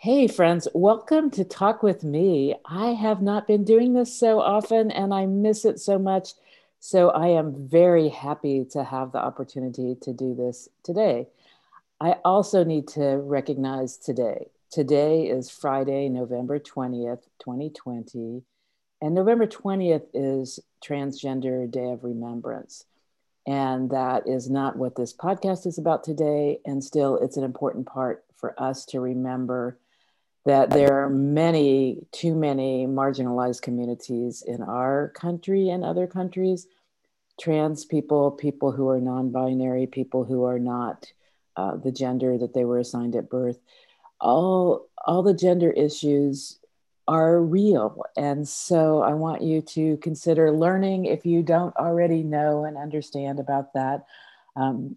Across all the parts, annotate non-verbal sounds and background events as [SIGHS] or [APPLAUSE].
Hey, friends, welcome to Talk with Me. I have not been doing this so often and I miss it so much. So I am very happy to have the opportunity to do this today. I also need to recognize today. Today is Friday, November 20th, 2020. And November 20th is Transgender Day of Remembrance. And that is not what this podcast is about today. And still, it's an important part for us to remember that there are many, too many marginalized communities in our country and other countries trans people, people who are non binary, people who are not uh, the gender that they were assigned at birth. All, all the gender issues are real. And so I want you to consider learning if you don't already know and understand about that. Um,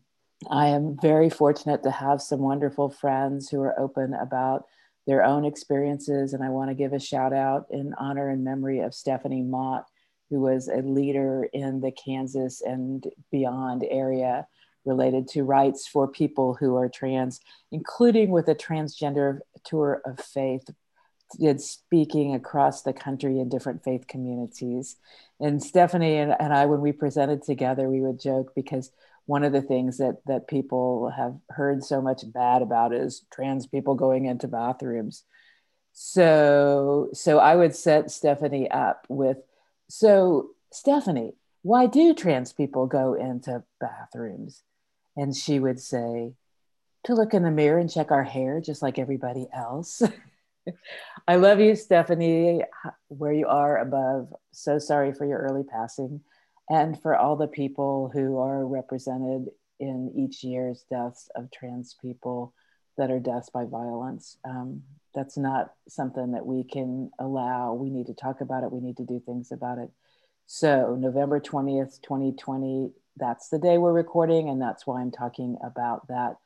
I am very fortunate to have some wonderful friends who are open about their own experiences. And I want to give a shout out in honor and memory of Stephanie Mott, who was a leader in the Kansas and beyond area related to rights for people who are trans, including with a transgender tour of faith, did speaking across the country in different faith communities. And Stephanie and, and I, when we presented together, we would joke because one of the things that that people have heard so much bad about is trans people going into bathrooms. So so i would set stephanie up with so stephanie why do trans people go into bathrooms? And she would say to look in the mirror and check our hair just like everybody else. [LAUGHS] I love you stephanie. Where you are above. So sorry for your early passing and for all the people who are represented in each year's deaths of trans people that are deaths by violence. Um, that's not something that we can allow. We need to talk about it. We need to do things about it. So, November 20th, 2020, that's the day we're recording, and that's why I'm talking about that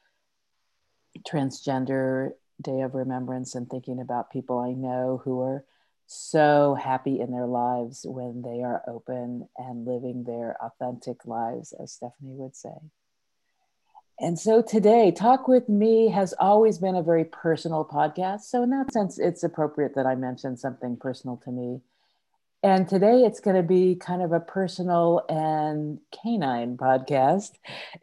transgender day of remembrance and thinking about people I know who are so happy in their lives when they are open and living their authentic lives, as Stephanie would say. And so today, Talk with Me has always been a very personal podcast. So, in that sense, it's appropriate that I mention something personal to me. And today it's going to be kind of a personal and canine podcast.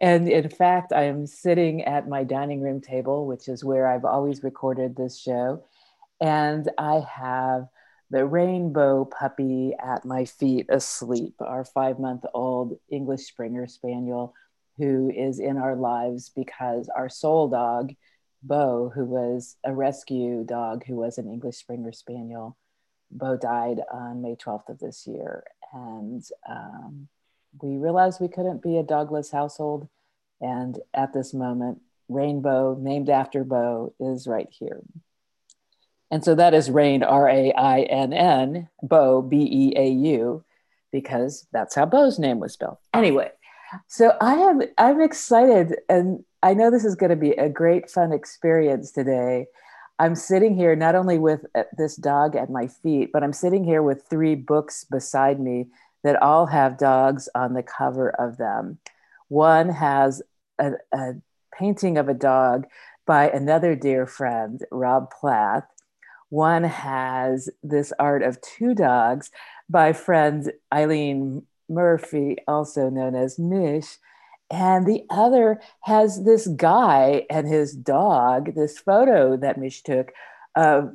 And in fact, I am sitting at my dining room table, which is where I've always recorded this show. And I have the rainbow puppy at my feet asleep, our five month old English Springer Spaniel, who is in our lives because our soul dog, Bo, who was a rescue dog who was an English Springer Spaniel, Bo died on May 12th of this year. And um, we realized we couldn't be a dogless household. And at this moment, Rainbow, named after Bo, is right here. And so that is Rain, R A I N N, Beau, B E A U, because that's how Beau's name was spelled. Anyway, so I am I'm excited, and I know this is going to be a great fun experience today. I'm sitting here not only with uh, this dog at my feet, but I'm sitting here with three books beside me that all have dogs on the cover of them. One has a, a painting of a dog by another dear friend, Rob Plath one has this art of two dogs by friend Eileen Murphy, also known as Mish. And the other has this guy and his dog, this photo that Mish took of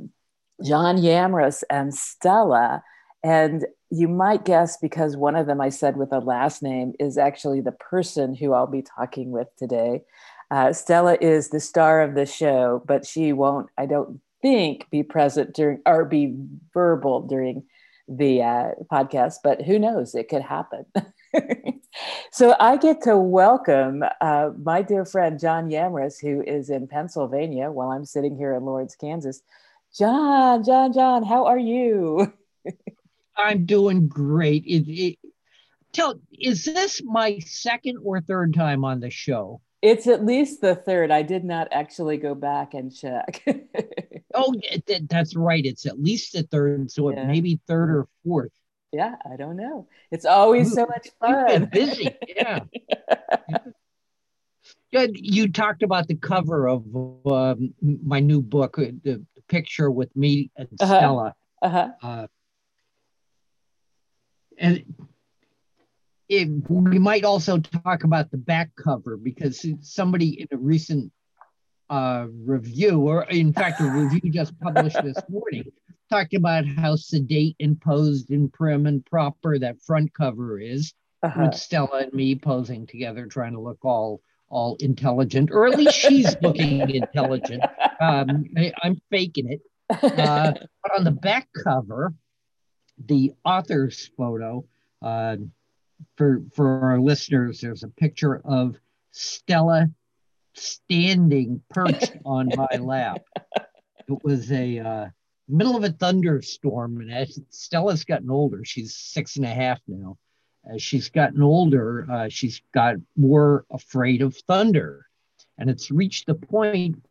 John Yamrus and Stella. And you might guess because one of them I said with a last name is actually the person who I'll be talking with today. Uh, Stella is the star of the show, but she won't, I don't think be present during or be verbal during the uh, podcast, but who knows? It could happen. [LAUGHS] so I get to welcome uh, my dear friend John Yamrus, who is in Pennsylvania while I'm sitting here in Lawrence, Kansas. John, John, John, how are you? [LAUGHS] I'm doing great. It, it, tell, is this my second or third time on the show? It's at least the third. I did not actually go back and check. oh, [LAUGHS] that's right. It's at least the third, so yeah. it may be third or fourth. Yeah, I don't know. It's always Ooh, so much fun. busy, yeah. [LAUGHS] yeah. You talked about the cover of um, my new book, uh, the picture with me and uh-huh. Stella. Uh-huh. Uh, and it, we might also talk about the back cover because somebody in a recent uh, review, or in fact, a review just published this morning, talked about how sedate and posed and prim and proper that front cover is, uh-huh. with Stella and me posing together, trying to look all all intelligent, or at least she's looking [LAUGHS] intelligent. Um, I, am faking it. Uh, [LAUGHS] but on the back cover, the author's photo, uh, for for our listeners, there's a picture of Stella standing perched [LAUGHS] on my lap. It was a uh, middle of a thunderstorm, and as Stella's gotten older, she's six and a half now as she's gotten older, uh, she's got more afraid of thunder. And it's reached the point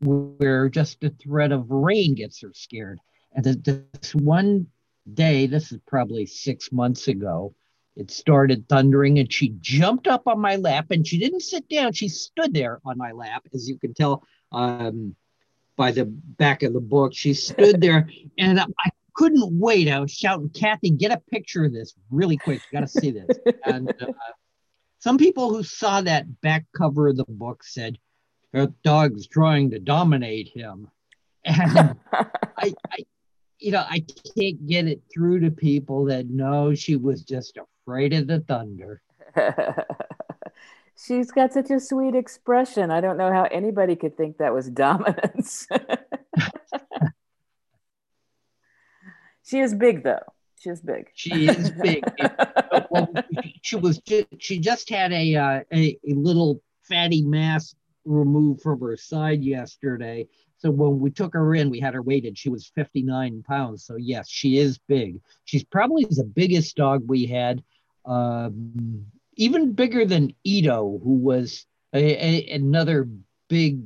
where just the threat of rain gets her scared. And this one day, this is probably six months ago, it started thundering and she jumped up on my lap and she didn't sit down. She stood there on my lap, as you can tell um, by the back of the book. She stood [LAUGHS] there and I couldn't wait. I was shouting, Kathy, get a picture of this really quick. You got to see this. and uh, some people who saw that back cover of the book said, that dog's trying to dominate him. And [LAUGHS] I, I, you know, I can't get it through to people that no, she was just afraid of the thunder. [LAUGHS] She's got such a sweet expression. I don't know how anybody could think that was [LAUGHS] dominance. [LAUGHS] She is big though. She is big. She is big. well, she was just, she just had a, uh, a a little fatty mass removed from her side yesterday. So when we took her in, we had her weighted. She was 59 pounds. So yes, she is big. She's probably the biggest dog we had, um, even bigger than Ito, who was a, a, another big.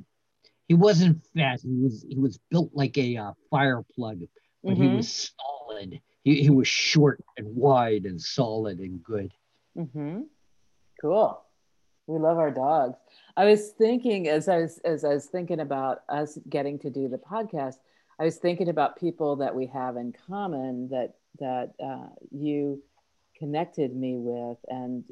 He wasn't fat. He was he was built like a uh, fire plug but mm-hmm. he was solid. He, he was short and wide and solid and good. Mm-hmm. Cool. We love our dogs. I was thinking as I was as I was thinking about us getting to do the podcast, I was thinking about people that we have in common that that uh, you connected me with and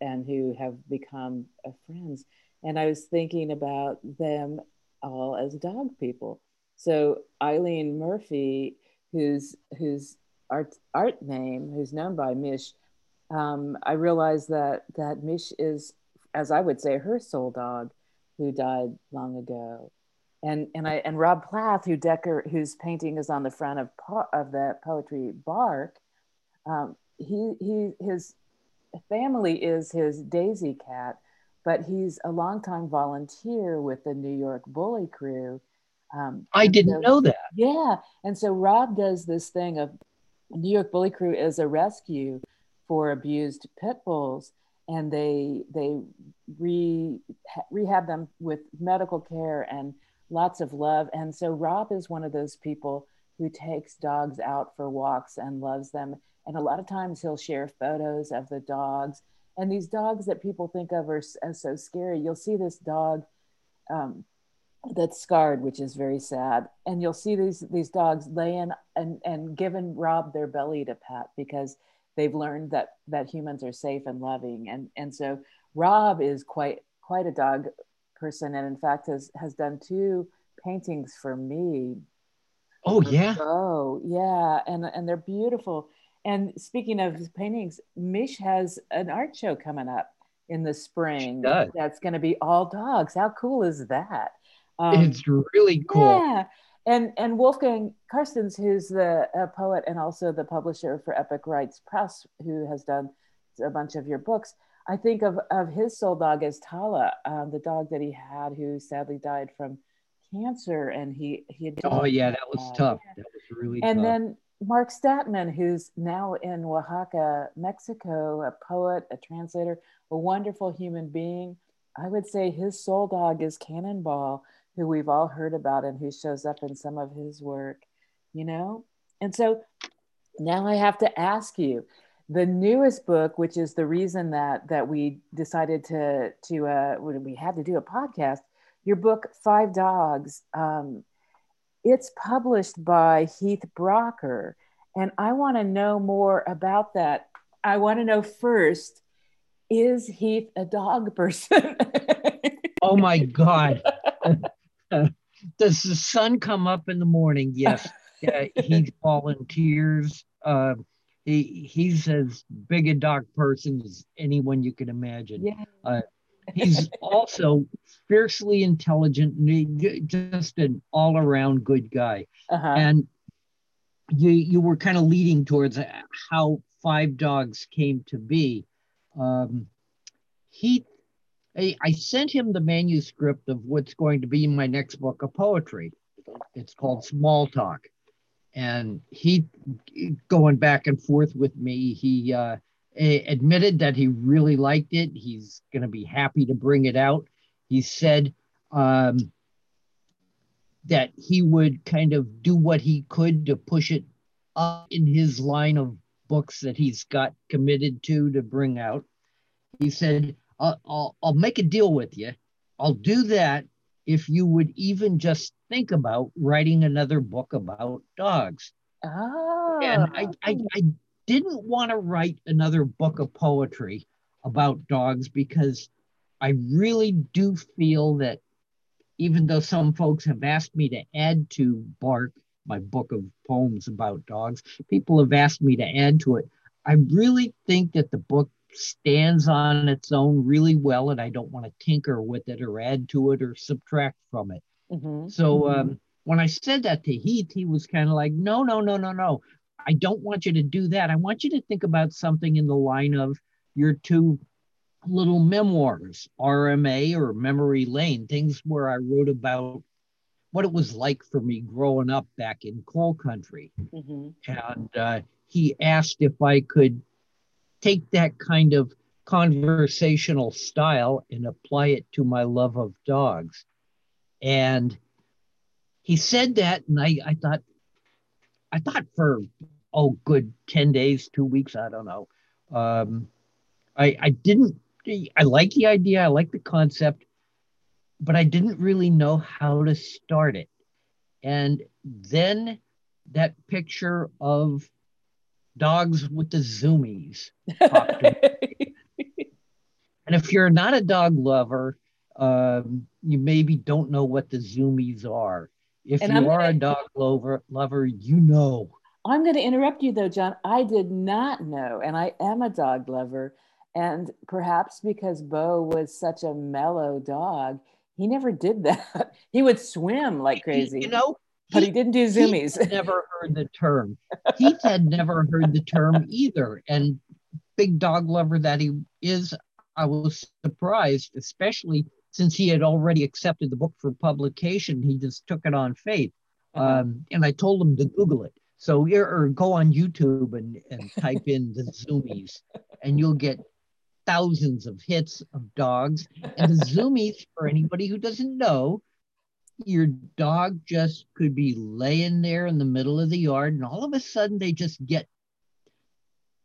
and who have become uh, friends. And I was thinking about them all as dog people. So Eileen Murphy whose whose art art name, who's known by Mish, um, I realized that that Mish is, as I would say, her soul dog, who died long ago, and and I and Rob Plath, who Decker, whose painting is on the front of part of the poetry bark, um, he he his family is his Daisy cat, but he's a longtime volunteer with the New York Bully Crew um, I didn't so, know that. Yeah. And so Rob does this thing of New York Bully Crew is a rescue for abused pit bulls and they they re, rehab them with medical care and lots of love and so rob is one of those people who takes dogs out for walks and loves them and a lot of times he'll share photos of the dogs and these dogs that people think of are as so scary you'll see this dog um, that's scarred, which is very sad. And you'll see these these dogs laying and and giving Rob their belly to pat because they've learned that that humans are safe and loving. And and so Rob is quite quite a dog person, and in fact has has done two paintings for me. Oh yeah. Oh yeah, and and they're beautiful. And speaking of paintings, Mish has an art show coming up in the spring. That's going to be all dogs. How cool is that? Um, it's really cool. Yeah. And, and Wolfgang Carstens, who's the poet and also the publisher for Epic Rites Press, who has done a bunch of your books, I think of, of his soul dog as Tala, um, the dog that he had who sadly died from cancer. And he, he had Oh, yeah, that was tough. That was really and tough. then Mark Statman, who's now in Oaxaca, Mexico, a poet, a translator, a wonderful human being. I would say his soul dog is Cannonball, who we've all heard about and who shows up in some of his work, you know? And so now I have to ask you the newest book, which is the reason that that we decided to to uh, we had to do a podcast. Your book, Five Dogs. Um, it's published by Heath Brougher. And I want to know more about that. I want to know first is Heath a dog person? [LAUGHS] oh my God. [LAUGHS] Does the sun come up in the morning? Yes. Uh, he [LAUGHS] volunteers. Uh, he, he's as big a dog person as anyone you can imagine. Yeah. Uh, he's also fiercely intelligent, just an all around good guy. Uh-huh. And you, you were kind of leading towards how Five Dogs came to be. Um, he, I, I sent him the manuscript of what's going to be my next book of poetry. It's called Small Talk. And he, going back and forth with me, he uh, admitted that he really liked it. He's going to be happy to bring it out. He said um, that he would kind of do what he could to push it up in his line of books that he's got committed to to bring out. He said, I'll, I'll, I'll make a deal with you. I'll do that if you would even just think about writing another book about dogs. Oh. And I, I, I didn't want to write another book of poetry about dogs because I really do feel that even though some folks have asked me to add to Bark, my book of poems about dogs, people have asked me to add to it. I really think that the book stands on its own really well, and I don't want to tinker with it or add to it or subtract from it. Mm-hmm. So mm-hmm. Um, when I said that to Heath, he was kind of like, no, no, no, no, no. I don't want you to do that. I want you to think about something in the line of your two little memoirs, RMA or Memory Lane, things where I wrote about what it was like for me growing up back in coal country. Mm-hmm. And uh, he asked if I could take that kind of conversational style and apply it to my love of dogs. And he said that, and I, I thought, I thought for oh, good ten days, two weeks, I don't know. Um, I I didn't. I like the idea. I like the concept, but I didn't really know how to start it. And then that picture of dogs with the zoomies. [LAUGHS] and if you're not a dog lover, um, you maybe don't know what the zoomies are. If and you I'm are gonna, a dog lover, lover, you know. I'm going to interrupt you though, John. I did not know, and I am a dog lover. And perhaps because Bo was such a mellow dog, he never did [LAUGHS] that. he would swim like crazy. You know, but he, he didn't do zoomies. [LAUGHS] never heard the term. Heath had never heard the term either. And big dog lover that he is, I was surprised, especially since he had already accepted the book for publication. He just took it on faith. Uh-huh. Um, and I told him to Google it. So or go on YouTube and, and type in the zoomies, and you'll get thousands of hits of dogs. And the zoomies, for anybody who doesn't know, your dog just could be laying there in the middle of the yard and all of a sudden they just get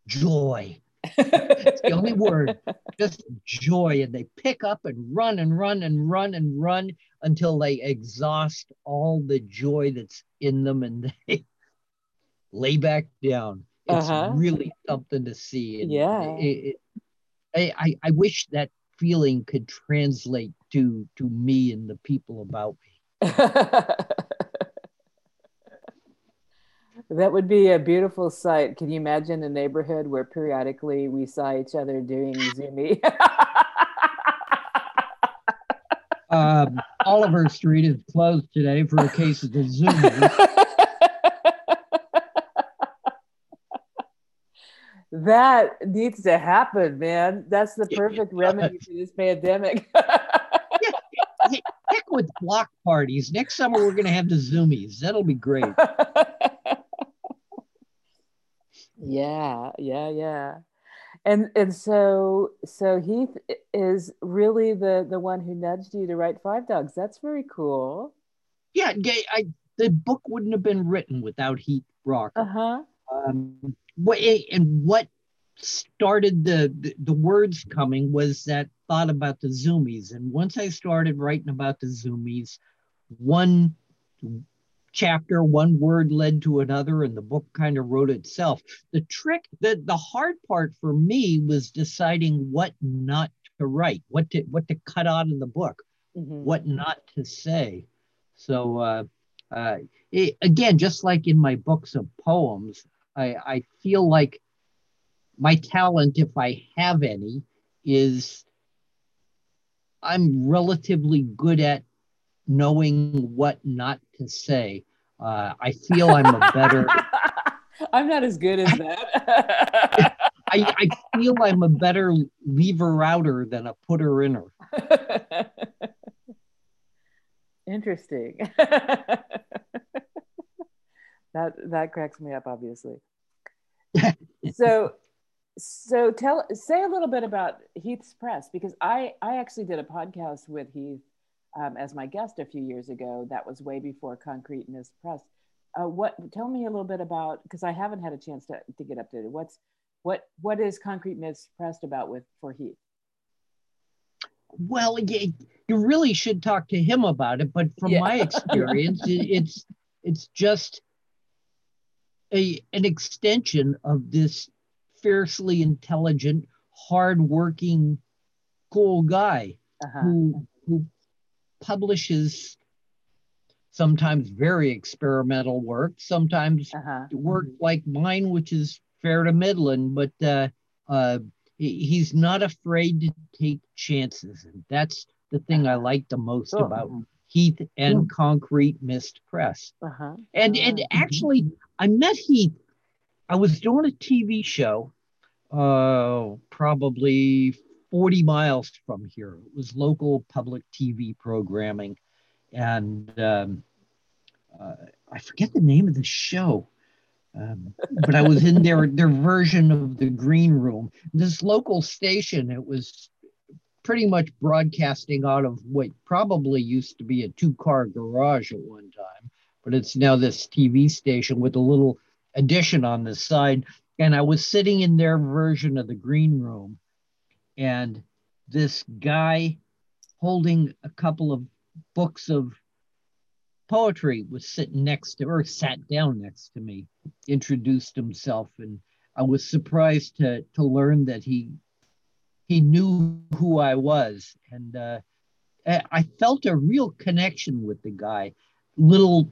joy. It's the only word, [LAUGHS] just joy. And they pick up and run and run and run and run until they exhaust all the joy that's in them and they [LAUGHS] lay back down. It's uh-huh. really something to see. And yeah. It, it, I, I wish that feeling could translate to to me and the people about me. [LAUGHS] that would be a beautiful sight. Can you imagine a neighborhood where periodically we saw each other doing Zoomy? [LAUGHS] um, Oliver Street is closed today for a case of the Zoomy. [LAUGHS] that needs to happen, man. That's the perfect remedy for this pandemic heck with block parties. Next summer we're going to have the Zoomies. That'll be great. [LAUGHS] yeah, yeah, yeah. And and so so Heath is really the the one who nudged you to write Five Dogs. That's very cool. Yeah, I, the book wouldn't have been written without Heath Brock. Uh huh. Um, what and what started the, the, the words coming was that thought about the zoomies and once i started writing about the zoomies one chapter, one word led to another, and the book kind of wrote itself. The trick, the, the hard part for me was deciding what not to write, what to what to cut out of the book, mm-hmm. what not to say. So uh, uh, it, again, just like in my books of poems, I, I feel like my talent, if I have any, is I'm relatively good at knowing what not to say. Uh, I feel I'm a better. [LAUGHS] I'm not as good as that. [LAUGHS] I, I feel I'm a better lever outer than a putter inner. [LAUGHS] Interesting. that that cracks me up, obviously. so so tell say a little bit about Heath's Press because I I actually did a podcast with Heath um, as my guest a few years ago. That was way before Concrete Mist Press. Uh, what tell me a little bit about because I haven't had a chance to, to get updated. What's what what is Concrete Mist Press about with for Heath? Well, you, you really should talk to him about it. But from yeah. my experience, [LAUGHS] it, it's it's just a an extension of this fiercely intelligent, hardworking, cool guy uh-huh. who who publishes sometimes very experimental work, sometimes uh-huh. work like mine, which is fair to Midland, but uh, uh, he's not afraid to take chances. And that's the thing I like the most oh. about Heath and Concrete Mist Press. Uh-huh. And, and actually, I met Heath. I was doing a TV show, uh, probably 40 miles from here. It was local public TV programming. And um, uh, I forget the name of the show. Um, but I was in their their version of the green room. This local station, it was pretty much broadcasting out of what probably used to be a two car garage at one time, but it's now this TV station with a little addition on the side. And I was sitting in their version of the green room, and this guy holding a couple of books of poetry was sitting next to or sat down next to me introduced himself and i was surprised to to learn that he he knew who i was. And uh, i felt a real connection with the guy. Little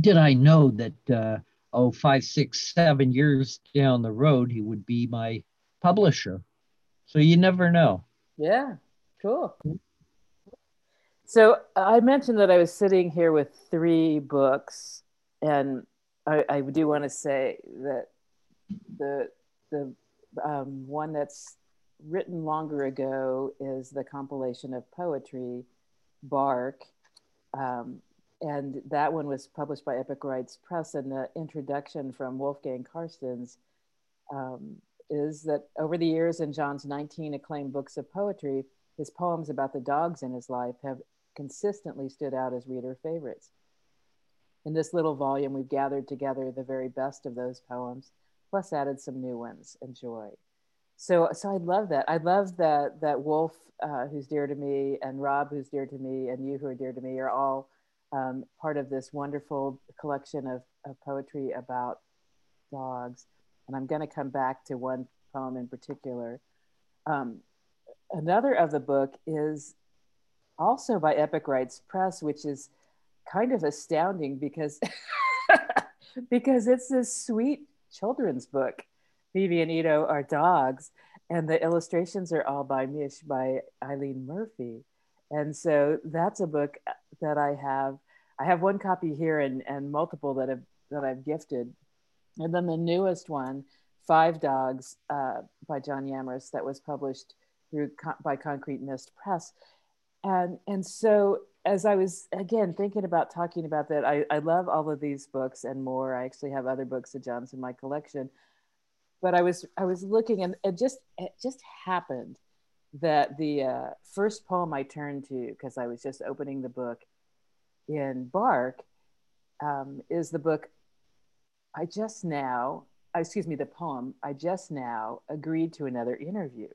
did i know that uh, oh five six seven years down the road he would be my publisher so you never know yeah cool so I mentioned that I was sitting here with three books, and I, I do want to say that the the um, one that's written longer ago is the compilation of poetry, Bark, um, and that one was published by Epic Rites Press. And the introduction from Wolfgang Carstens um, is that over the years in John's 19 acclaimed books of poetry, his poems about the dogs in his life have consistently stood out as reader favorites. In this little volume, we've gathered together the very best of those poems, plus added some new ones. Enjoy. So, so I love that. I love that that Wolf, uh, who's dear to me, and Rob, who's dear to me, and you, who are dear to me, are all um, part of this wonderful collection of, of poetry about dogs. And I'm going to come back to one poem in particular. Um, another of the book is also by Epic Rites Press, which is kind of astounding because [LAUGHS] because it's this sweet children's book. Phoebe and Ito are dogs, and the illustrations are all by Mish by Eileen Murphy. And so that's a book that I have. I have one copy here and, and multiple that have that I've gifted. And then the newest one, Five Dogs uh, by John Yamrus, that was published through by Concrete Mist Press and and so as I was again thinking about talking about that, I, I love all of these books and more. I actually have other books of John's in my collection, but I was I was looking and it just it just happened that the uh, first poem I turned to because I was just opening the book in Bark um, is the book I just now uh, excuse me the poem I just now agreed to another interview,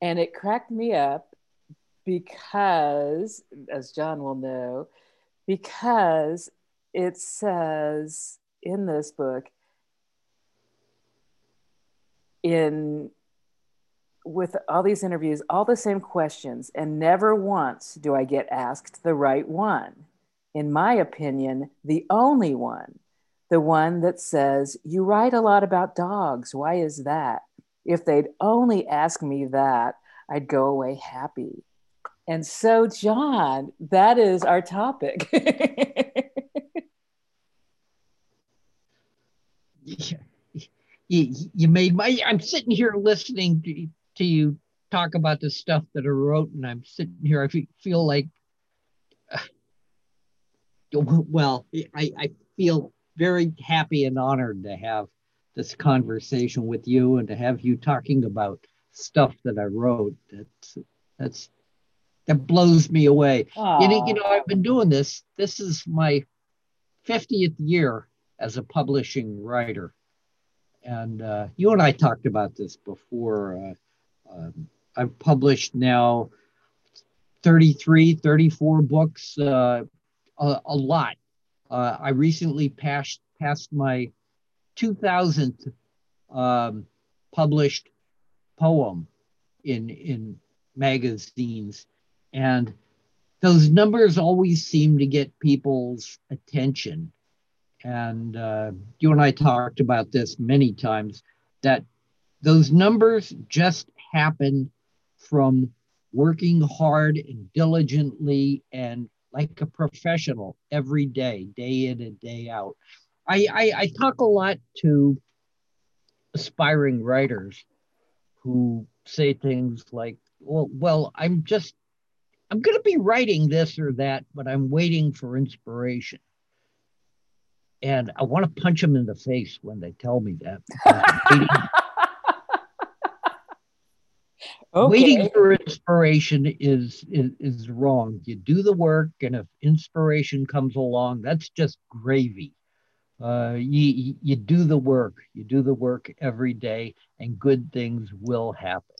and it cracked me up because, as John will know, because it says in this book in with all these interviews all the same questions and never once do i get asked the right one. In my opinion the only one the one that says you write a lot about dogs. Why is that? If they'd only ask me that i'd go away happy. And so john that is our topic. [LAUGHS] You, you made my i'm sitting here listening to, to you talk about the stuff that i wrote and i'm sitting here i feel like uh, [SIGHS] well I, I feel very happy and honored to have this conversation with you and to have you talking about stuff that i wrote that's that's that blows me away you know, you know i've been doing this this is my 50th year as a publishing writer and uh, you and I talked about this before. Uh, um, I've published now 33, 34 books, uh, a, a, lot. Uh, I recently passed passed my 2000th um, published poem in in magazines, and those numbers always seem to get people's attention. And uh, you and I talked about this many times, that those numbers just happen from working hard and diligently and like a professional every day, day in and day out. I, I, I talk a lot to aspiring writers who say things like, well, well, I'm just, I'm going to be writing this or that, but I'm waiting for inspiration. And I want to punch them in the face when they tell me that. [LAUGHS] waiting, okay. waiting for inspiration is, is is wrong. You do the work, and if inspiration comes along, that's just gravy. Uh, you you do the work. You do the work every day, and good things will happen.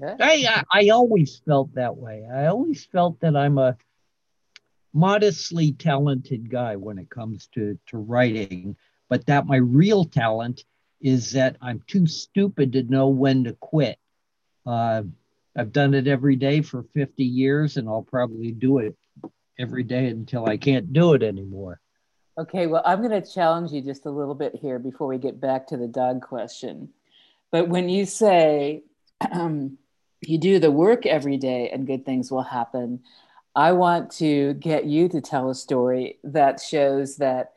Okay. I, I I always felt that way. I always felt that I'm a modestly talented guy when it comes to, to writing, but that my real talent is that I'm too stupid to know when to quit. Uh, I've done it every day for 50 years, and I'll probably do it every day until I can't do it anymore. Okay, well, I'm going to challenge you just a little bit here before we get back to the dog question. But when you say um, you do the work every day and good things will happen, I want to get you to tell a story that shows that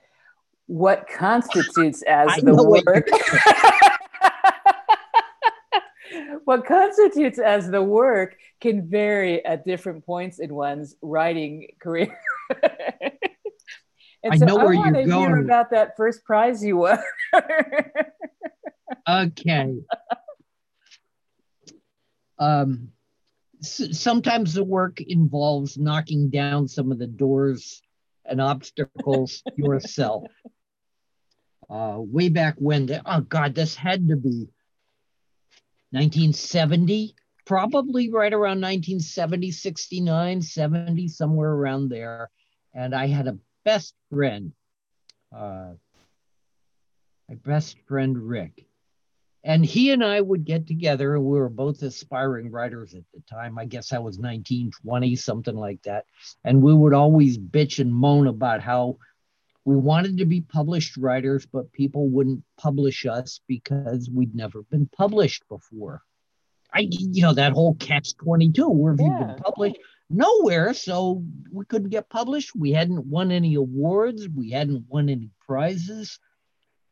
what constitutes as the work. [LAUGHS] what constitutes as the work can vary at different points in one's writing career. [LAUGHS] and I so know I where you're going. Hear about that first prize you won. [LAUGHS] okay. Um, sometimes the work involves knocking down some of the doors and obstacles yourself. Uh, way back when, oh God, this had to be 1970, probably right around 1970, 69, 70, somewhere around there. And I had a best friend, uh, my best friend Rick and he and I would get together, and we were both aspiring writers at the time. I guess I was 19, 20, something like that. And we would always bitch and moan about how we wanted to be published writers, but people wouldn't publish us because we'd never been published before. I, you know, that whole catch 22, where have yeah. you been published? Nowhere. So we couldn't get published. We hadn't won any awards. We hadn't won any prizes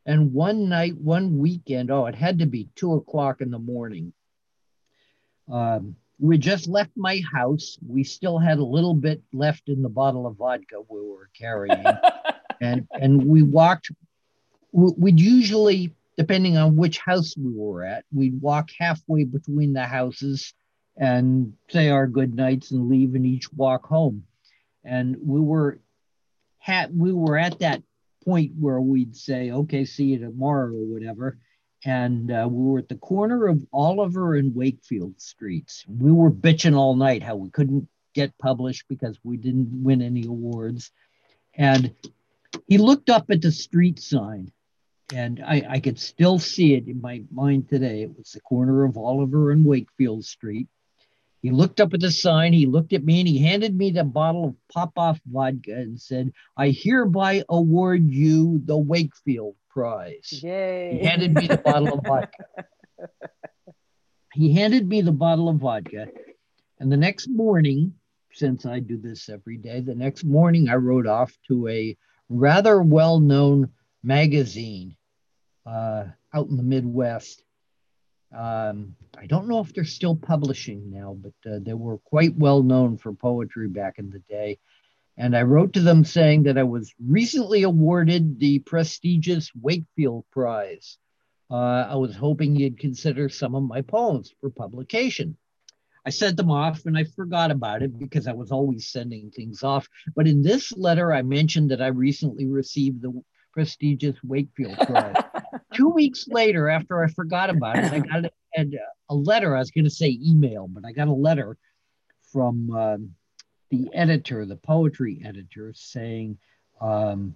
and one night, one weekend, oh, it had to be two o'clock in the morning. Um, we just left my house. We still had a little bit left in the bottle of vodka we were carrying, [LAUGHS] and and we walked. We'd usually, depending on which house we were at, we'd walk halfway between the houses and say our good nights and leave and each walk home. And we were had we were at that point where we'd say, okay, see you tomorrow or whatever. And uh, we were at the corner of Oliver and Wakefield streets. We were bitching all night how we couldn't get published because we didn't win any awards. And he looked up at the street sign, and I, I could still see it in my mind today. It was the corner of Oliver and Wakefield Street. He looked up at the sign, he looked at me, and he handed me the bottle of Popov vodka and said, I hereby award you the Wakefield Prize. Yay. He handed me the [LAUGHS] bottle of vodka. He handed me the bottle of vodka. And the next morning, since I do this every day, the next morning I rode off to a rather well known magazine uh, out in the Midwest. Um, I don't know if they're still publishing now, but uh, they were quite well known for poetry back in the day. And I wrote to them saying that I was recently awarded the prestigious Wakefield Prize. Uh, I was hoping you'd consider some of my poems for publication. I sent them off and I forgot about it because I was always sending things off. But in this letter, I mentioned that I recently received the prestigious Wakefield Prize. [LAUGHS] Two weeks later, after I forgot about it, I [LAUGHS] got a, a letter. I was going to say email, but I got a letter from um, the editor, the poetry editor, saying, um,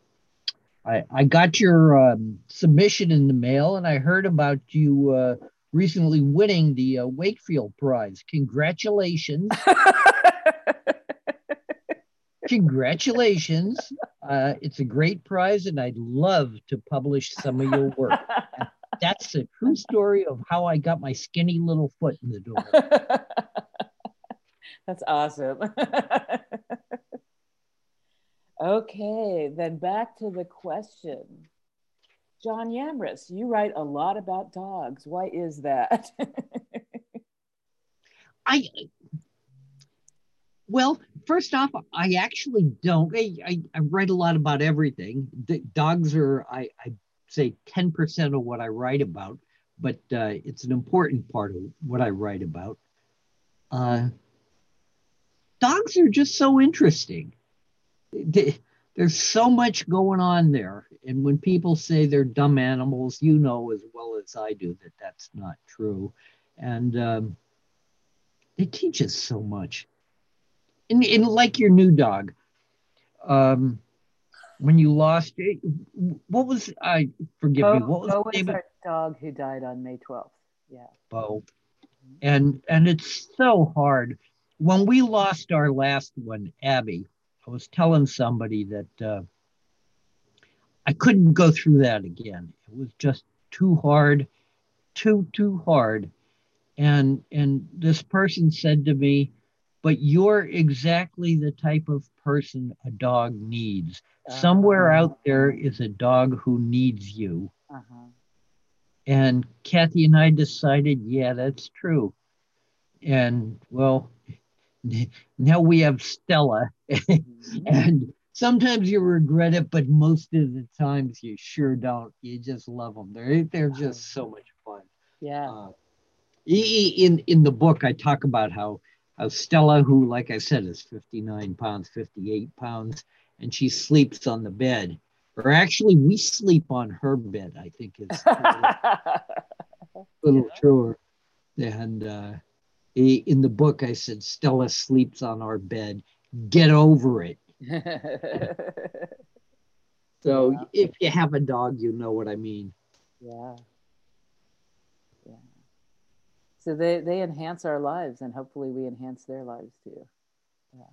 I, I got your um, submission in the mail and I heard about you uh, recently winning the uh, Wakefield Prize. Congratulations. [LAUGHS] Congratulations. Uh, it's a great prize, and I'd love to publish some of your work. [LAUGHS] That's a true story of how I got my skinny little foot in the door. [LAUGHS] That's awesome. okay, then back to the question. John Yamrus, you write a lot about dogs. Why is that? [LAUGHS] I well, first off, I actually don't. I, I, I write a lot about everything. The dogs are, I, I say, 10% of what I write about, but uh, it's an important part of what I write about. Uh, dogs are just so interesting. They, there's so much going on there. And when people say they're dumb animals, you know as well as I do that that's not true. And um, they teach us so much. And, and like your new dog, um, when you lost it, what was I? Forgive Bo, me. What was, Bo was our dog who died on May 12th. Yeah. Bo. And and it's so hard. When we lost our last one, Abby, I was telling somebody that uh, I couldn't go through that again. It was just too hard, too too hard. And and this person said to me, "But you're exactly the type of person a dog needs. Uh-huh. Somewhere out there is a dog who needs you." Uh-huh. And Kathy and I decided, yeah, that's true. And well, now we have Stella, mm-hmm. and sometimes you regret it, but most of the times you sure don't. You just love them. They're they're just so much fun. Yeah. Uh, in in the book, I talk about how how Stella, who like I said is 59 pounds, 58 pounds, and she sleeps on the bed. Or actually, we sleep on her bed. I think is [LAUGHS] a little, little truer. And uh, in the book, I said, Stella sleeps on our bed. Get over it. [LAUGHS] so yeah. if you have a dog, you know what I mean. Yeah. Yeah. So they, they enhance our lives, and hopefully we enhance their lives too. Yeah.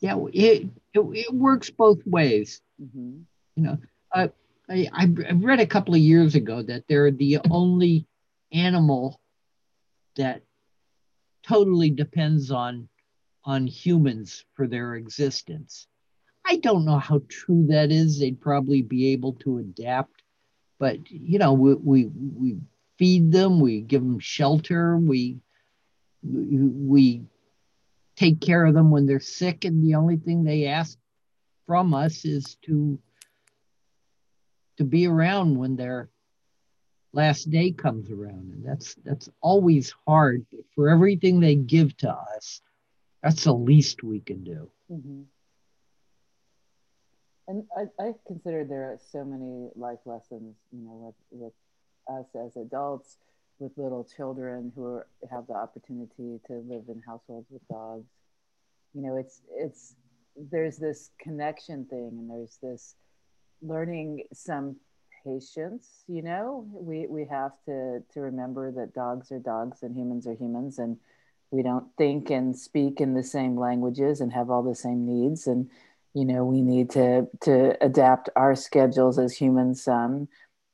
yeah, it, it, it, works both ways. Mm-hmm. You know, uh, I, I read a couple of years ago that they're the only animal that totally depends on on humans for their existence. I don't know how true that is. They'd probably be able to adapt, but you know, we we, we feed them, we give them shelter, we we take care of them when they're sick, and the only thing they ask from us is to to be around when they're last day comes around and that's that's always hard but for everything they give to us that's the least we can do mm-hmm. and I, I, consider there are so many life lessons you know with, with us as adults with little children who are, have the opportunity to live in households with dogs. You know, it's it's there's this connection thing, and there's this learning some patience. You know, we we have to to remember that dogs are dogs and humans are humans, and we don't think and speak in the same languages and have all the same needs and you know we need to to adapt our schedules as humans some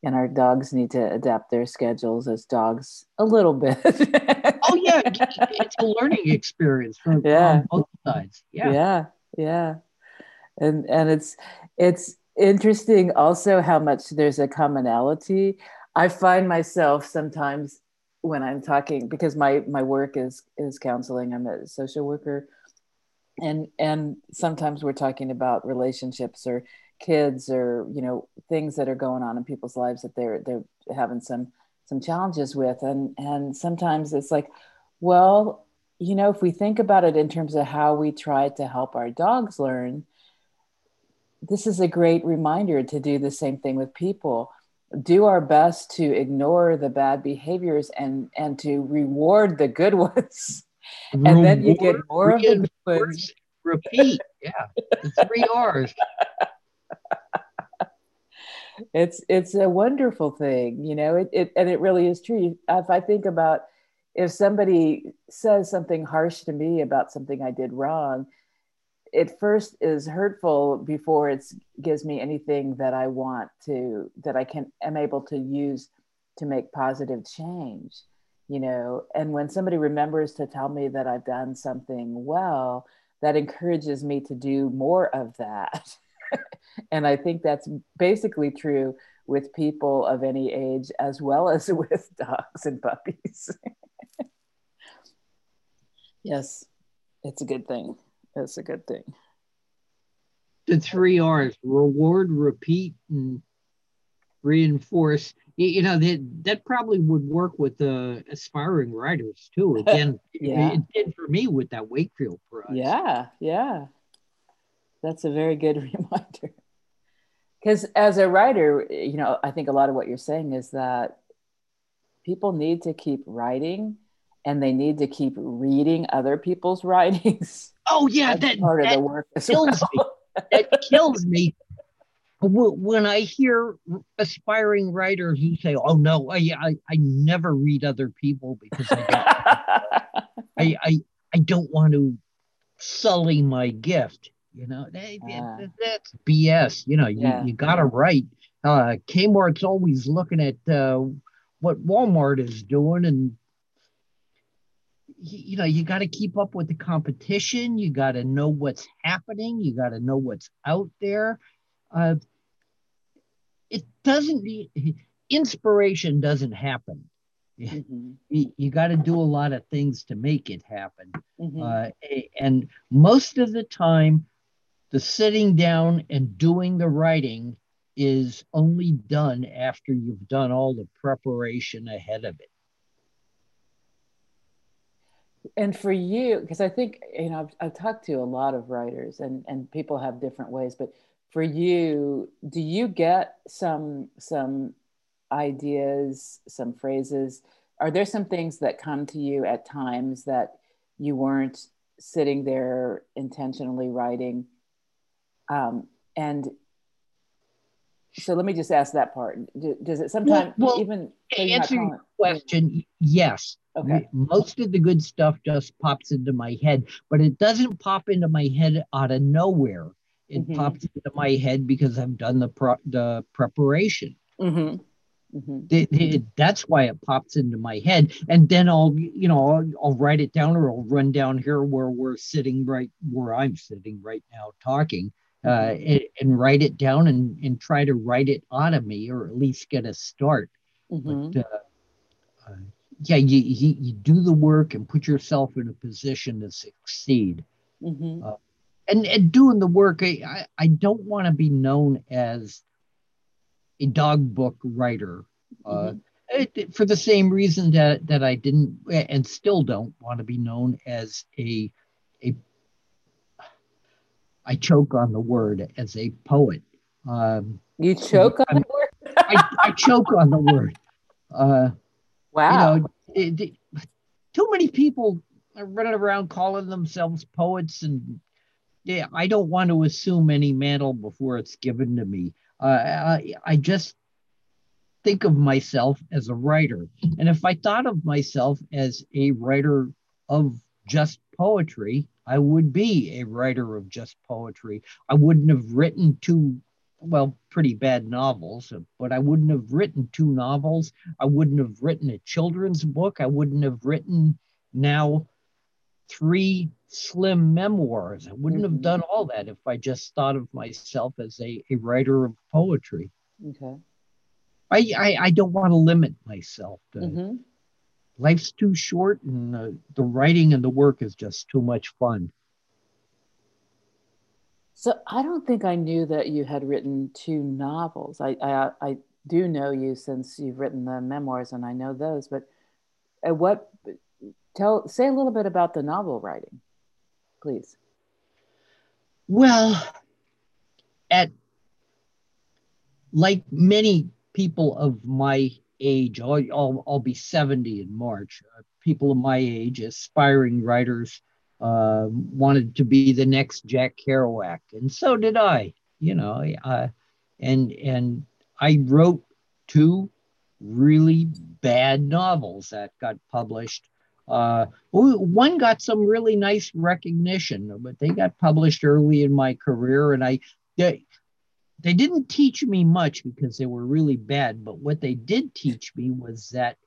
and our dogs need to adapt their schedules as dogs a little bit. [LAUGHS] oh yeah, it's a learning experience from, yeah. both sides. Yeah, yeah, yeah, and and it's it's interesting also how much there's a commonality. I find myself sometimes when I'm talking because my my work is is counseling. I'm a social worker, and and sometimes we're talking about relationships or kids or you know things that are going on in people's lives that they're they're having some some challenges with and and sometimes it's like well you know if we think about it in terms of how we try to help our dogs learn this is a great reminder to do the same thing with people. Do our best to ignore the bad behaviors and and to reward the good [LAUGHS] ones. And reward, then you get more of the good ones. Repeat. Yeah. The three r's. [LAUGHS] It's it's a wonderful thing you know it, it and it really is true. If i think about if somebody says something harsh to me about something i did wrong it first is hurtful before it gives me anything that i want to that i can am able to use to make positive change you know and when somebody remembers to tell me that i've done something well that encourages me to do more of that [LAUGHS] and I think that's basically true with people of any age as well as [LAUGHS] with dogs and puppies. [LAUGHS] yes, it's a good thing. It's a good thing. The three R's reward, repeat, and reinforce. You know, that, that probably would work with uh, aspiring writers too. [LAUGHS] Again, yeah. it did for me with that Wakefield Prize. Yeah, yeah. That's a very good [LAUGHS] reminder because as a writer you know i think a lot of what you're saying is that people need to keep writing and they need to keep reading other people's [LAUGHS] writings oh yeah that part that of the work kills well. me that kills me [LAUGHS] when i hear aspiring writers who say oh no i i, I never read other people because I don't, [LAUGHS] I, I i don't want to sully my gift you know, they, uh, that's BS. You know, yeah. you, you got to write. Uh, Kmart's always looking at uh, what Walmart is doing, and you know, you got to keep up with the competition. You got to know what's happening. You got to know what's out there. Uh, it doesn't. Inspiration doesn't happen. Mm-hmm. You, you got to do a lot of things to make it happen. Mm-hmm. Uh, and most of the time, the sitting down and doing the writing is only done after you've done all the preparation ahead of it. And for you, because I think, you know, I've, I've talked to a lot of writers and, and people have different ways, but for you, do you get some, some ideas, some phrases? Are there some things that come to you at times that you weren't sitting there intentionally writing um, and so let me just ask that part. Does it sometimes well, well, even answer your question? Yes. Okay. Most of the good stuff just pops into my head, but it doesn't pop into my head out of nowhere. It mm-hmm. pops into my head because I've done the pro- the preparation. Mm-hmm. Mm-hmm. that's why it pops into my head, and then I'll you know I'll, I'll write it down or I'll run down here where we're sitting right where I'm sitting right now talking uh, and, and, write it down and, and try to write it out of me or at least get a start. Mm-hmm. But uh, uh, yeah, you, you, you, do the work and put yourself in a position to succeed. Mm-hmm. Uh, and, and doing the work, I, I don't want to be known as a dog book writer. Uh, mm-hmm. It, for the same reason that, that I didn't and still don't want to be known as a I choke on the word as a poet. Um, you choke on the word? [LAUGHS] I, I, choke on the word. Uh, Wow. You know, it, it, too many people are running around calling themselves poets and yeah, I don't want to assume any mantle before it's given to me. Uh, I, I just think of myself as a writer. And if I thought of myself as a writer of just poetry, I would be a writer of just poetry. I wouldn't have written two, well, pretty bad novels, but I wouldn't have written two novels. I wouldn't have written a children's book. I wouldn't have written now three slim memoirs. I wouldn't mm-hmm. have done all that if I just thought of myself as a, a writer of poetry. Okay. I, I, I don't want to limit myself. To, mm-hmm. Life's too short, and uh, the writing and the work is just too much fun. So I don't think I knew that you had written two novels. I I, I do know you since you've written the memoirs, and I know those. But at what tell say a little bit about the novel writing, please. Well, at like many people of my age, I'll, I'll, I'll be 70 in March, uh, people of my age, aspiring writers, uh, wanted to be the next Jack Kerouac, and so did I. You know, uh, and and I wrote two really bad novels that got published uh, one got some really nice recognition, but they got published early in my career, and I they, they didn't teach me much because they were really bad. But what they did teach me was that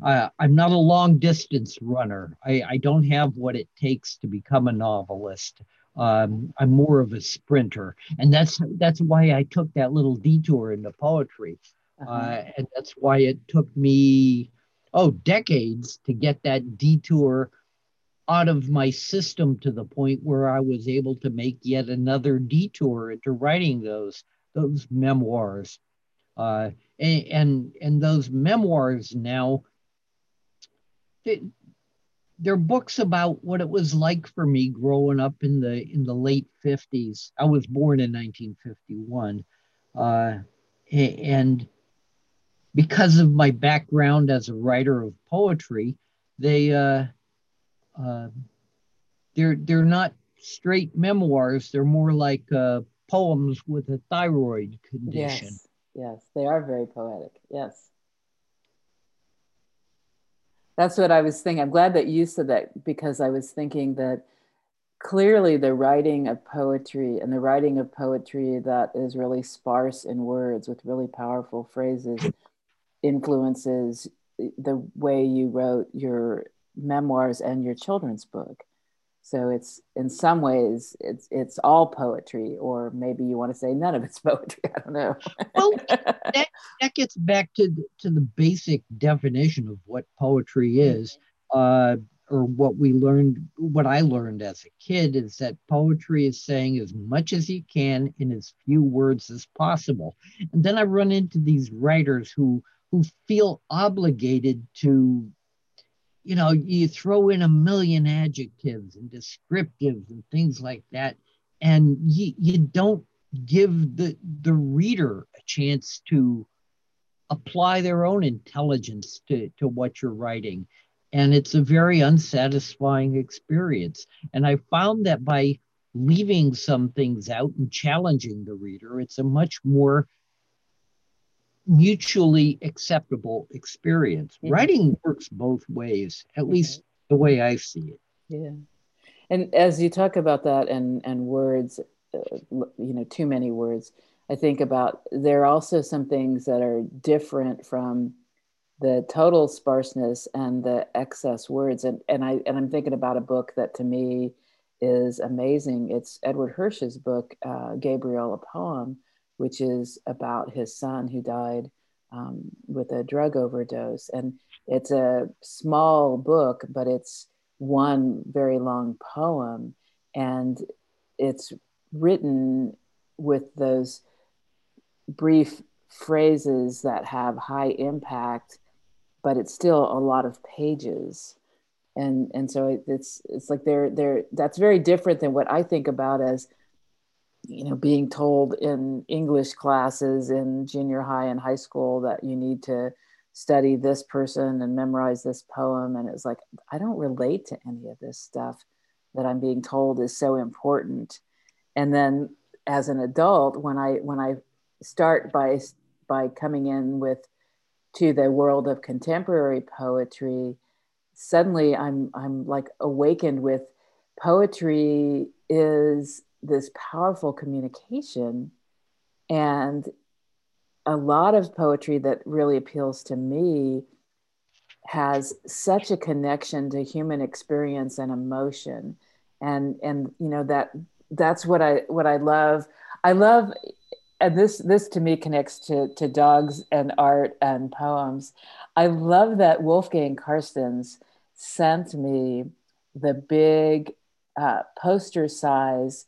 uh, I'm not a long distance runner. I, I don't have what it takes to become a novelist. Um, I'm more of a sprinter, and that's that's why I took that little detour into poetry, uh-huh. uh, and that's why it took me oh, decades to get that detour out of my system to the point where I was able to make yet another detour into writing those those memoirs. Uh, and, and, and those memoirs now they, they're books about what it was like for me growing up in the in the late 50s. I was born in 1951. Uh, and because of my background as a writer of poetry, they uh, uh, they're they're not straight memoirs. They're more like uh, poems with a thyroid condition. Yes, yes, they are very poetic. Yes, that's what I was thinking. I'm glad that you said that because I was thinking that clearly the writing of poetry and the writing of poetry that is really sparse in words with really powerful phrases influences the way you wrote your memoirs and your children's book. So it's in some ways it's it's all poetry, or maybe you want to say none of it's [LAUGHS] poetry. I don't know. well, that, that gets back to to the basic definition of what poetry is, uh, or what we learned. What I learned as a kid is that poetry is saying as much as you can in as few words as possible. And then I run into these writers who who feel obligated to you know you throw in a million adjectives and descriptives and things like that and you, you don't give the the reader a chance to apply their own intelligence to, to what you're writing. And it's a very unsatisfying experience. And i found that by leaving some things out and challenging the reader it's a much more mutually acceptable experience. Mm-hmm. Writing works both ways, at mm-hmm. least the way I see it. Yeah. And as you talk about that and, and words, uh, you know, too many words, I think about there are also some things that are different from the total sparseness and the excess words. And, and I, and I'm thinking about a book that to me is amazing. It's Edward Hirsch's book, uh, Gabriel, a poem, which is about his son who died um, with a drug overdose. And it's a small book, but it's one very long poem. And it's written with those brief phrases that have high impact, but it's still a lot of pages. And, and so it's it's like they're they're that's very different than what I think about as you know being told in english classes in junior high and high school that you need to study this person and memorize this poem. And it's like, I don't relate to any of this stuff that I'm being told is so important. And then as an adult, when I when I start by by coming in with to the world of contemporary poetry, suddenly I'm I'm like awakened with poetry is this powerful communication and a lot of poetry that really appeals to me has such a connection to human experience and emotion. And and you know that that's what i what i love. I love and this this to me connects to to dogs and art and poems. I love that wolfgang Carstens sent me the big uh, poster size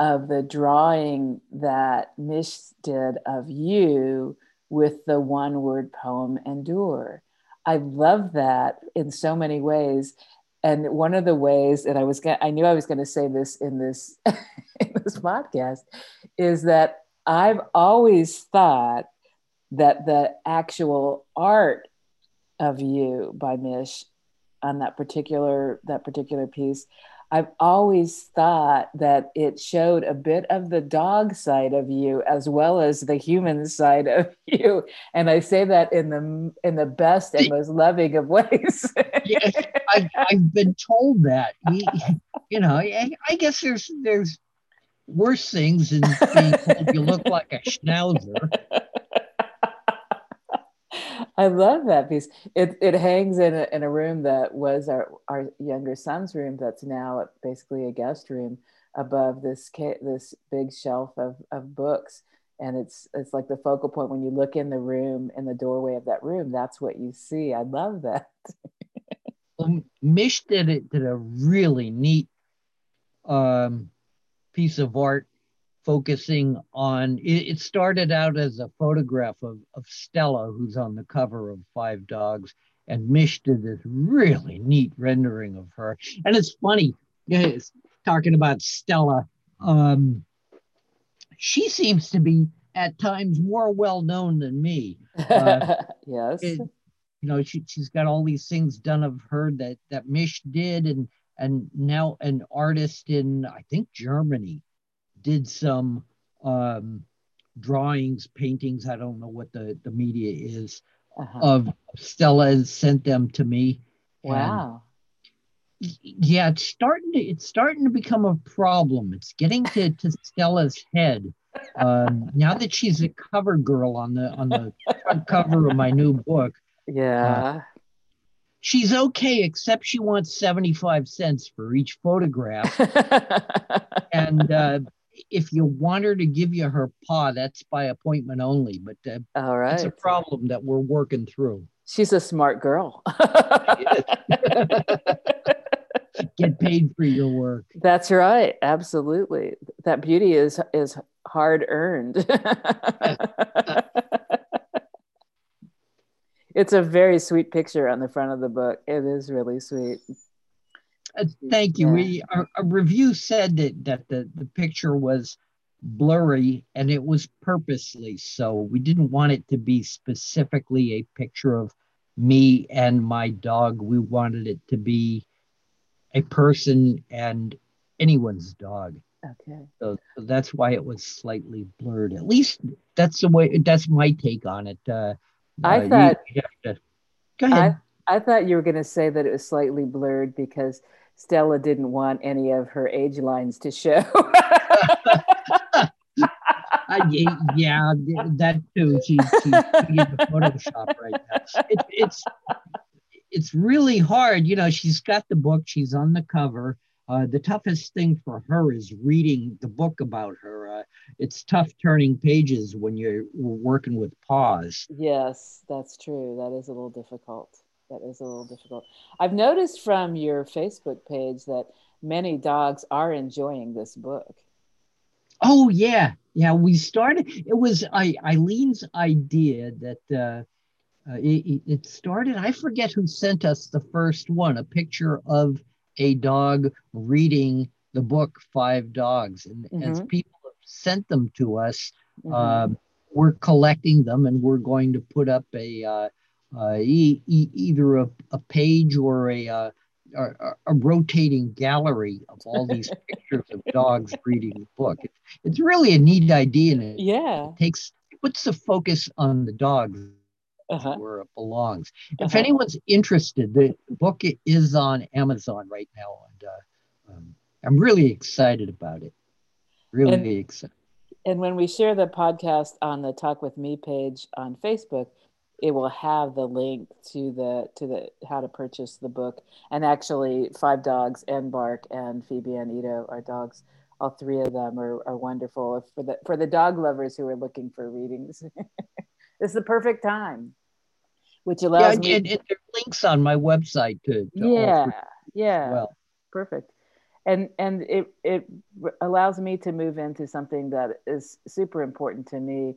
of the drawing that Mish did of you with the one word poem Endure. I love that in so many ways. And one of the ways that I was, gonna, I knew I was going to say this in this [LAUGHS] in this podcast, is that I've always thought that the actual art of you by Mish on that particular that particular piece I've always thought that it showed a bit of the dog side of you as well as the human side of [LAUGHS] you, and I say that in the in the best and most loving of ways. yes, [LAUGHS] I've, I've been told that. You know, I, I guess there's there's worse things than being told you look like a schnauzer. I love that piece. It it hangs in a, in a room that was our our younger son's room. That's now basically a guest room above this this big shelf of of books. And it's it's like the focal point when you look in the room in the doorway of that room. That's what you see. I love that. well, Mish did it did a really neat um, piece of art focusing on it, it, started out as a photograph of, of Stella, who's on the cover of Five Dogs, and Mish did this really neat rendering of her. And it's funny, it's talking about Stella. Um, she seems to be at times more well known than me. Uh, [LAUGHS] yes. It, you know, she, she's got all these things done of her that that Mish did, and and now an artist in I think Germany did some um, drawings, paintings. I don't know what the, the media is uh-huh. of Stella and sent them to me. Wow. And yeah, it's starting to it's starting to become a problem. It's getting to, to Stella's head. Um, now that she's a cover girl on the on the front cover of my new book. Yeah. Uh, she's okay, except she wants 75 cents for each photograph. [LAUGHS] and uh, if you want her to give you her paw, that's by appointment only. But uh, all right, it's a problem that we're working through. She's a smart girl. [LAUGHS] Get paid for your work. That's right. Absolutely. That beauty is is hard earned. [LAUGHS] it's a very sweet picture on the front of the book. It is really sweet. Uh, thank you. Yeah. We our, a review said that that the, the picture was blurry and it was purposely so. We didn't want it to be specifically a picture of me and my dog. We wanted it to be a person and anyone's dog. Okay. So, so that's why it was slightly blurred. At least that's the way. That's my take on it. Uh, I uh, thought. You, you to, go ahead. I, I thought you were going to say that it was slightly blurred because Stella didn't want any of her age lines to show. [LAUGHS] uh, yeah, that too. She, she's in Photoshop right now. It, it's it's really hard. You know, she's got the book. She's on the cover. Uh, the toughest thing for her is reading the book about her. Uh, it's tough turning pages when you're working with paws. Yes, that's true. That is a little difficult that is a little difficult. I've noticed from your Facebook page that many dogs are enjoying this book. Oh yeah, yeah. We started. It was I, Eileen's idea that uh, uh, it, it, started. I forget who sent us the first one. A picture of a dog reading the book Five Dogs, and mm-hmm. as people have sent them to us, mm-hmm. uh, we're collecting them, and we're going to put up a uh, uh, e- e- either a, a page or a, uh, a, a rotating gallery of all these [LAUGHS] pictures of dogs reading the book. It, it's really a neat idea, and it, yeah, it takes puts the focus on the dog uh-huh. where it belongs. Uh-huh. If anyone's interested, the book is on Amazon right now, and uh, um, I'm really excited about it. Really and, excited. And when we share the podcast on the Talk with Me page on Facebook, it will have the link to the to the how to purchase the book. And actually, Five Dogs and Bark and Phoebe and Ito are dogs. All three of them are, are wonderful. For the for the dog lovers who are looking for readings, [LAUGHS] this is the perfect time. Which allows yeah, and, me. And, and there are links on my website to, to yeah, yeah, well, perfect and and it it allows me to move into something that is super important to me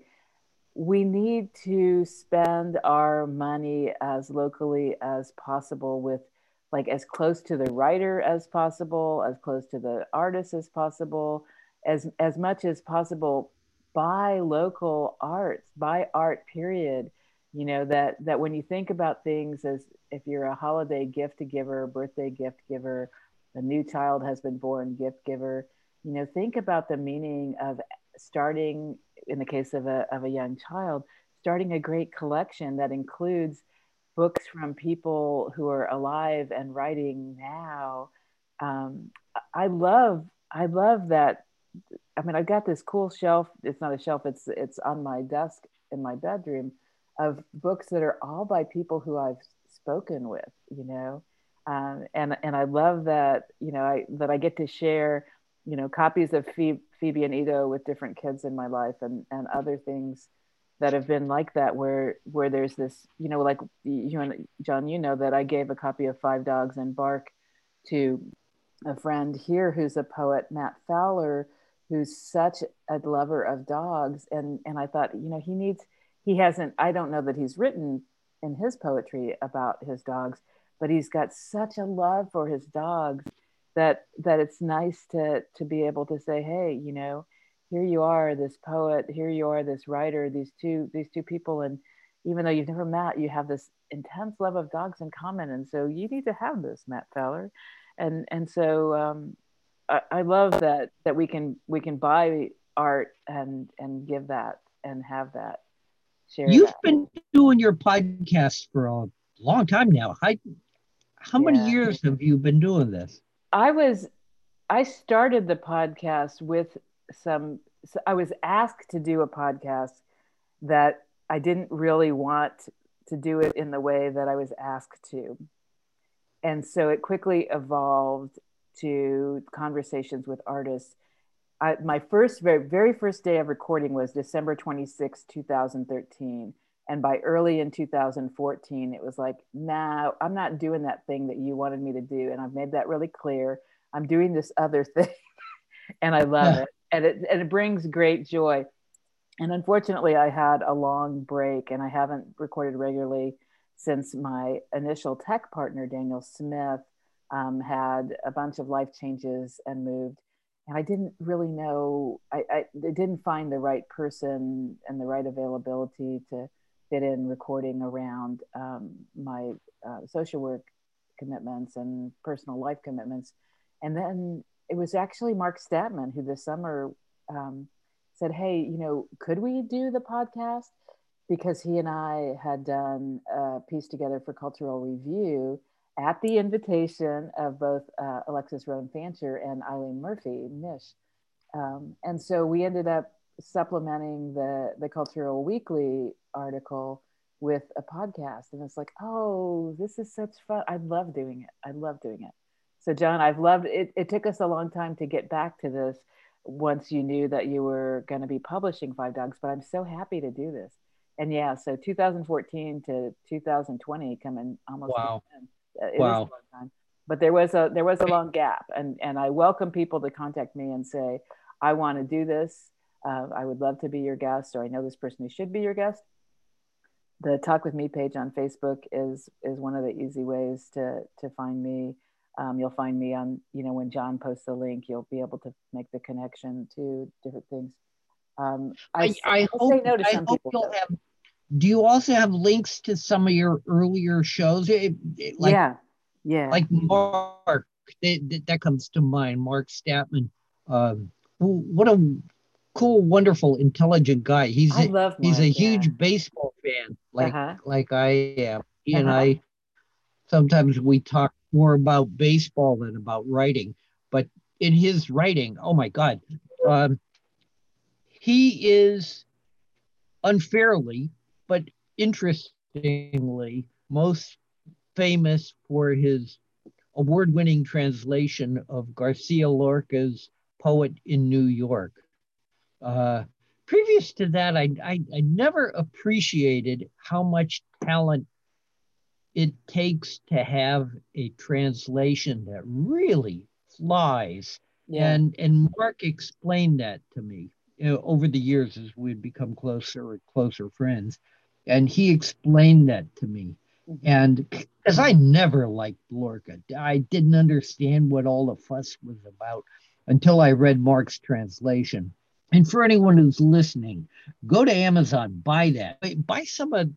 we need to spend our money as locally as possible with like as close to the writer as possible as close to the artist as possible as as much as possible buy local arts buy art period. You know that that when you think about things as if you're a holiday gift giver birthday gift giver a new child has been born gift giver you know think about the meaning of starting in the case of a, of a young child starting a great collection that includes books from people who are alive and writing now. Um, i love i love that i mean i've got this cool shelf it's not a shelf it's it's on my desk in my bedroom of books that are all by people who i've spoken with you know? Um, and and I love that you know I that I get to share you know copies of Phoebe, and Ego with different kids in my life and and other things that have been like that where where there's this you know like you and John you know that I gave a copy of Five Dogs and Bark to a friend here who's a poet Matt Fowler who's such a lover of dogs. And and I thought you know he needs he hasn't I don't know that he's written in his poetry about his dogs but he's got such a love for his dogs that that it's nice to to be able to say hey you know here you are this poet here you are this writer these two these two people and even though you've never met you have this intense love of dogs in common and so you need to have this matt fowler and and so um, I, I love that that we can we can buy art and and give that and have that share you've that. been doing your podcast for a long time now I, how yeah. many years have you been doing this? I was, I started the podcast with some, so I was asked to do a podcast that I didn't really want to do it in the way that I was asked to. And so it quickly evolved to conversations with artists. I, my first, very, very first day of recording was December 26, 2013 and by early in 2014 it was like nah i'm not doing that thing that you wanted me to do. And i've made that really clear. I'm doing this other [LAUGHS] thing. And i love it. [LAUGHS] And it and it brings great joy. And unfortunately i had a long break and i haven't recorded regularly since my initial tech partner daniel smith um, had a bunch of life changes and moved. And i didn't really know I, I didn't find the right person and the right availability to fit in recording around um, my uh, social work commitments and personal life commitments. And then it was actually Mark Statman who this summer um, said, Hey, you know, could we do the podcast? Because he and I had done a piece together for Cultural Review at the invitation of both uh, Alexis Rhone Fancher and Eileen Murphy, Mish. Um, and so we ended up supplementing the the Cultural Weekly article with a podcast, and it's like, oh, this is such fun. I love doing it. I love doing it. So, John, I've loved it. It took us a long time to get back to this once you knew that you were going to be publishing Five Dogs, but I'm so happy to do this. And yeah, so 2014 to 2020 coming almost. Wow. It wow. But there was a there was a long gap, and and I welcome people to contact me and say, I want to do this. Uh, I would love to be your guest, or I know this person who should be your guest. The Talk with Me page on Facebook is is one of the easy ways to to find me. Um, you'll find me on, you know, when John posts a link, you'll be able to make the connection to different things. Um, I, I, I hope, no I hope you'll have do you also have links to some of your earlier shows? It, it, like, yeah, yeah. Like Mark, that, that comes to mind. Mark Statman. Um, what a cool, wonderful, intelligent guy. He's I Mark, he's a yeah. huge baseball fan, like Uh-huh. like I am. He and Uh-huh. I sometimes we talk more about baseball than about writing. But in his writing, oh my God, um, he is unfairly, but interestingly, most famous for his award-winning translation of Garcia Lorca's Poet in New York. Uh, previous to that, I, I, I never appreciated how much talent it takes to have a translation that really flies. yeah. And and Mark explained that to me you know, over the years as we'd become closer and closer friends. And he explained that to me. Mhm. And because I never liked Lorca, I didn't understand what all the fuss was about until I read Mark's translation. And for anyone who's listening, go to Amazon, buy that, buy some of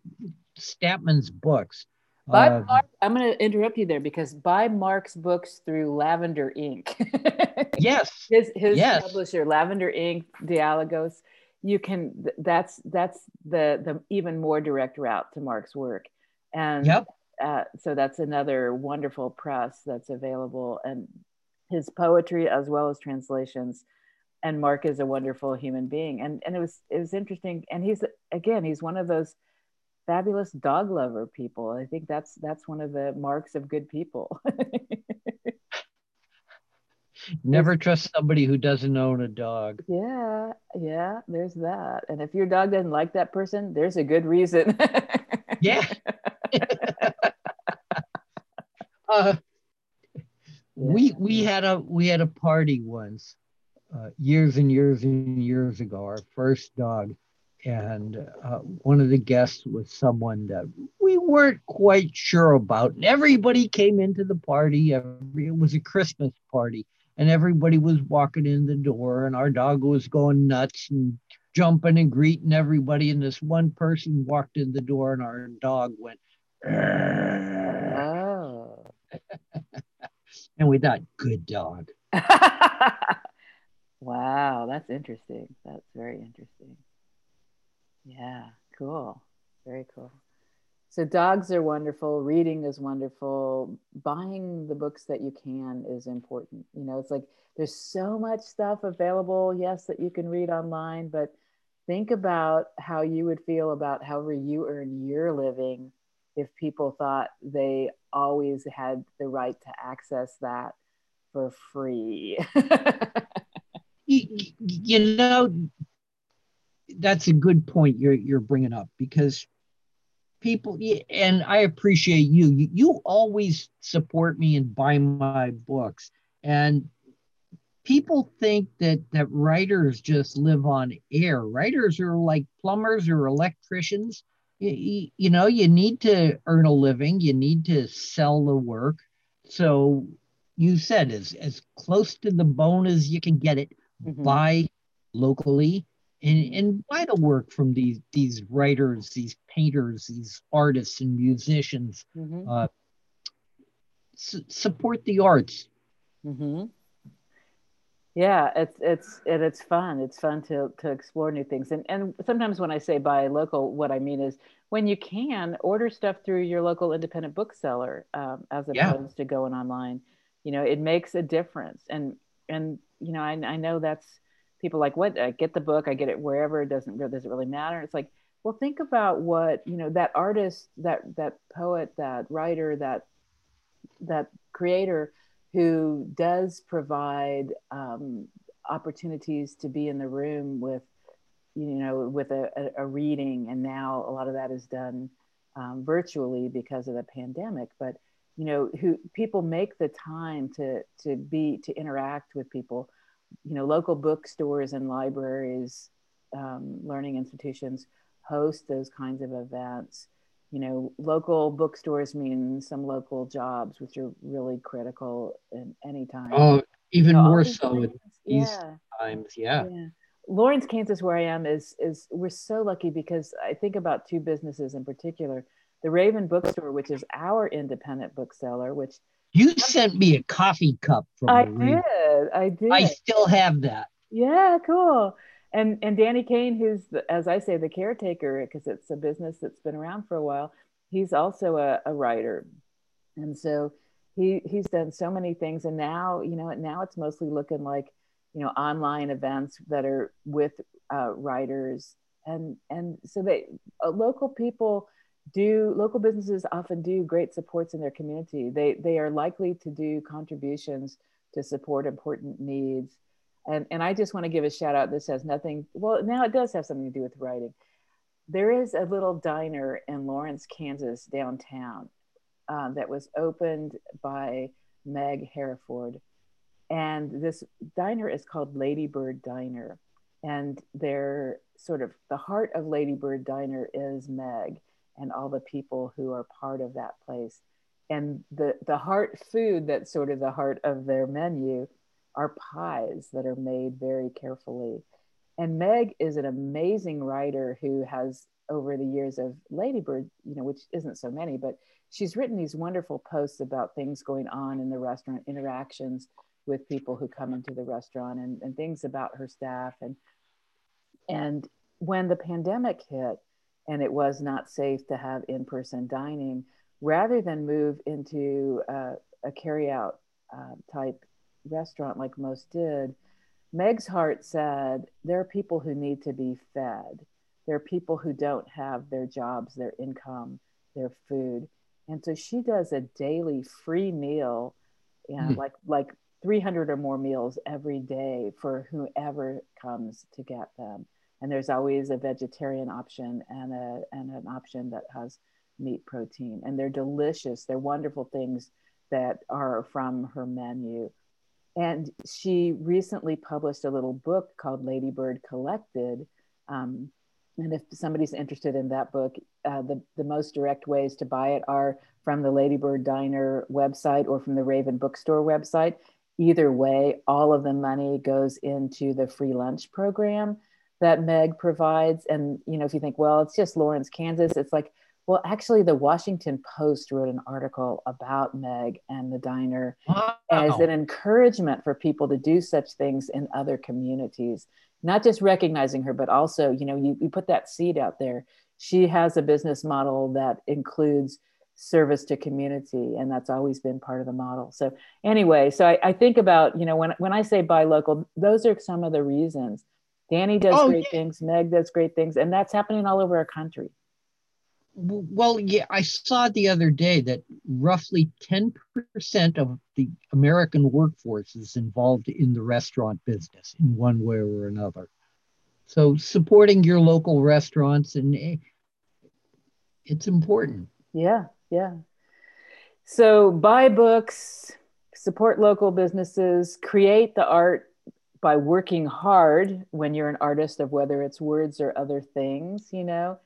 Statman's books. Buy Uh, Mark, I'm going to interrupt you there because buy Mark's books through Lavender Ink. [LAUGHS] yes, his his Yes. publisher, Lavender Ink, Dialogos. You can that's that's the the even more direct route to Mark's work, and Yep. uh, so that's another wonderful press that's available, and his poetry as well as translations. And Mark is a wonderful human being, and and it was it was interesting, and he's again he's one of those fabulous dog lover people. I think that's that's one of the marks of good people. [LAUGHS] never trust somebody who doesn't own a dog. yeah, yeah, there's that. And if your dog doesn't like that person, there's a good reason. [LAUGHS] Yeah. [LAUGHS] uh, we we had a we had a party once uh, years and years and years ago our first dog and uh, one of the guests was someone that we weren't quite sure about and everybody came into the party every, it was a christmas party and everybody was walking in the door and our dog was going nuts and jumping and greeting everybody and this one person walked in the door and our dog went oh. [LAUGHS] and we thought good dog [LAUGHS] wow, that's interesting. That's very interesting. Yeah, cool. Very cool. So dogs are wonderful, reading is wonderful, buying the books that you can is important. You know, it's like there's so much stuff available, yes, that you can read online, but think about how you would feel about however you earn your living if people thought they always had the right to access that for free. [LAUGHS] you, you know that's a good point you're you're bringing up because people and I appreciate you. You, you always support me and buy my books. And people think that that writers just live on air. Writers are like plumbers or electricians. You, you know you need to earn a living. You need to sell the work. So you said as as close to the bone as you can get it Mhm. buy locally and, and buy the work from these these writers, these painters, these artists and musicians. Mhm. Uh, su- support the arts. hmm Yeah, it's it's and it's fun. It's fun to to explore new things. And and sometimes when I say buy local, what I mean is when you can order stuff through your local independent bookseller um, as Yeah. opposed to going online. You know, it makes a difference. And and you know, I I know that's people like what I get the book, I get it wherever. It doesn't really does it really matter? It's like well, think about what you know that artist, that that poet, that writer, that that creator who does provide um, opportunities to be in the room with you know with a, a, a reading and now a lot of that is done um, virtually because of the pandemic but you know who people make the time to to be to interact with people you know local bookstores and libraries um, learning institutions host those kinds of events you know, local bookstores mean some local jobs, which are really critical in any time. Oh, even You know, more so at these yeah, times. Yeah. yeah. Lawrence, Kansas, where I am, is is we're so lucky because I think about two businesses in particular. The Raven Bookstore, which is our independent bookseller, which you sent me a coffee cup from. I did. I did. I still have that. Yeah, cool. And and Danny Caine, who's the, as I say the caretaker, because it's a business that's been around for a while. He's also a, a writer, and so he he's done so many things. And now you know now it's mostly looking like you know online events that are with uh, writers and and so they uh, local people do local businesses often do great supports in their community. They they are likely to do contributions to support important needs. And and i just want to give a shout out this has nothing well now it does have something to do with writing. There is a little diner in lawrence kansas downtown um, that was opened by meg Heriford. And this diner is called Ladybird Diner. And they're sort of the heart of Ladybird Diner is Meg and all the people who are part of that place. And the, the heart food that's sort of the heart of their menu are pies that are made very carefully. And Meg is an amazing writer who has, over the years of Ladybird, you know, which isn't so many, but she's written these wonderful posts about things going on in the restaurant, interactions with people who come into the restaurant and, and things about her staff and and when the pandemic hit and it was not safe to have in-person dining rather than move into uh, a carry-out uh, type restaurant like most did meg's heart said there are people who need to be fed there are people who don't have their jobs their income their food and so she does a daily free meal you know, mm. like like 300 or more meals every day for whoever comes to get them. And there's always a vegetarian option and, a, and an option that has meat protein. And they're delicious. They're wonderful things that are from her menu. And she recently published a little book called Ladybird Collected. Um, and if somebody's interested in that book, uh, the, the most direct ways to buy it are from the Ladybird Diner website or from the Raven Bookstore website either way, all of the money goes into the free lunch program that Meg provides. And, you know, if you think, well, it's just Lawrence, Kansas, it's like, well, actually, the Washington Post wrote an article about Meg and the diner wow. as an encouragement for people to do such things in other communities, not just recognizing her, but also, you know, you, you put that seed out there. She has a business model that includes service to community and that's always been part of the model so anyway so I, I, think about you know when, when i say buy local those are some of the reasons danny does oh, great yeah. things. Meg does great things. And that's happening all over our country. Well yeah i saw the other day that roughly 10% of the american workforce is involved in the restaurant business in one way or another. So supporting your local restaurants and eh, it's important. Yeah yeah. So buy books, support local businesses, create the art by working hard when you're an artist of whether it's words or other things, you know.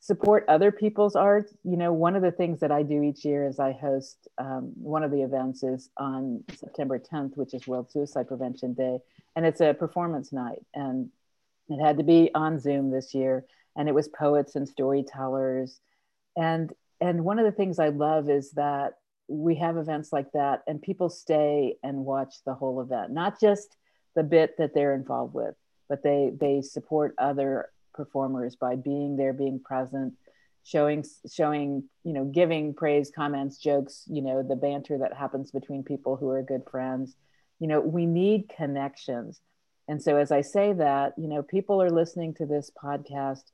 Support other people's art. You know, one of the things that I do each year is I host um, one of the events is on September 10th, which is World Suicide Prevention Day. And it's a performance night. And it had to be on Zoom this year. And it was poets and storytellers. And and one of the things I love is that we have events like that and people stay and watch the whole event, not just the bit that they're involved with, but they they support other performers by being there, being present, showing showing you know giving praise comments jokes you know the banter that happens between people who are good friends. You know we need connections. And so as i say that you know people are listening to this podcast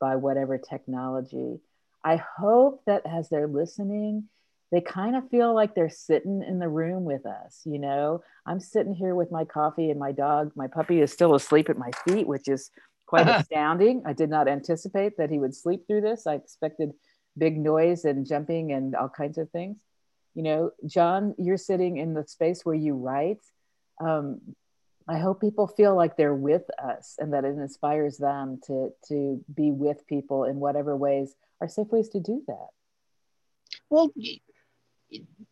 by whatever technology. I hope that as they're listening, they kind of feel like they're sitting in the room with us. You know, I'm sitting here with my coffee and my dog, my puppy is still asleep at my feet, which is quite [LAUGHS] astounding. I did not anticipate that he would sleep through this. I expected big noise and jumping and all kinds of things. You know, John, you're sitting in the space where you write. Um, I hope people feel like they're with us and that it inspires them to to be with people in whatever ways are safe ways to do that. Well,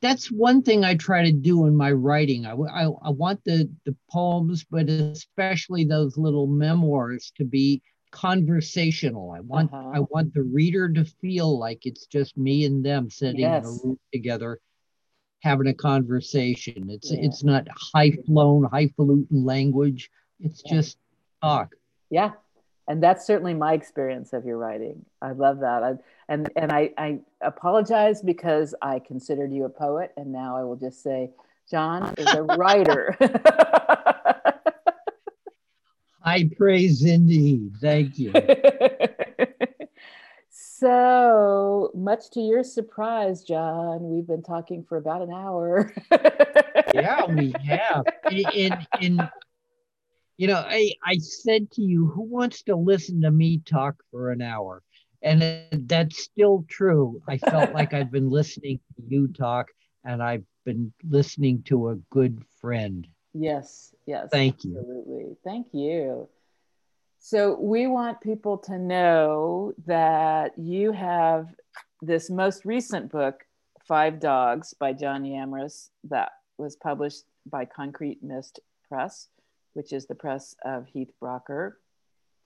that's one thing I try to do in my writing. I, I, I want the, the poems, but especially those little memoirs to be conversational. I want uh-huh. I want the reader to feel like it's just me and them sitting yes. in a room together having a conversation. It's yeah. it's not high flown, highfalutin language. It's yeah. just talk. Yeah. And that's certainly my experience of your writing. I love that. I, and and I, I apologize because I considered you a poet, and now I will just say John is a writer. [LAUGHS] High praise indeed. Thank you. [LAUGHS] so much to your surprise, John, we've been talking for about an hour. [LAUGHS] yeah, we have. In, in, you know, I, I said to you, who wants to listen to me talk for an hour? And that's still true. I felt like I've been listening to you talk and I've been listening to a good friend. Yes, yes. Thank you. Absolutely. Thank you. So, we want people to know that you have this most recent book, Five Dogs by John Yamrus, that was published by Concrete Mist Press, which is the press of Heath Brougher.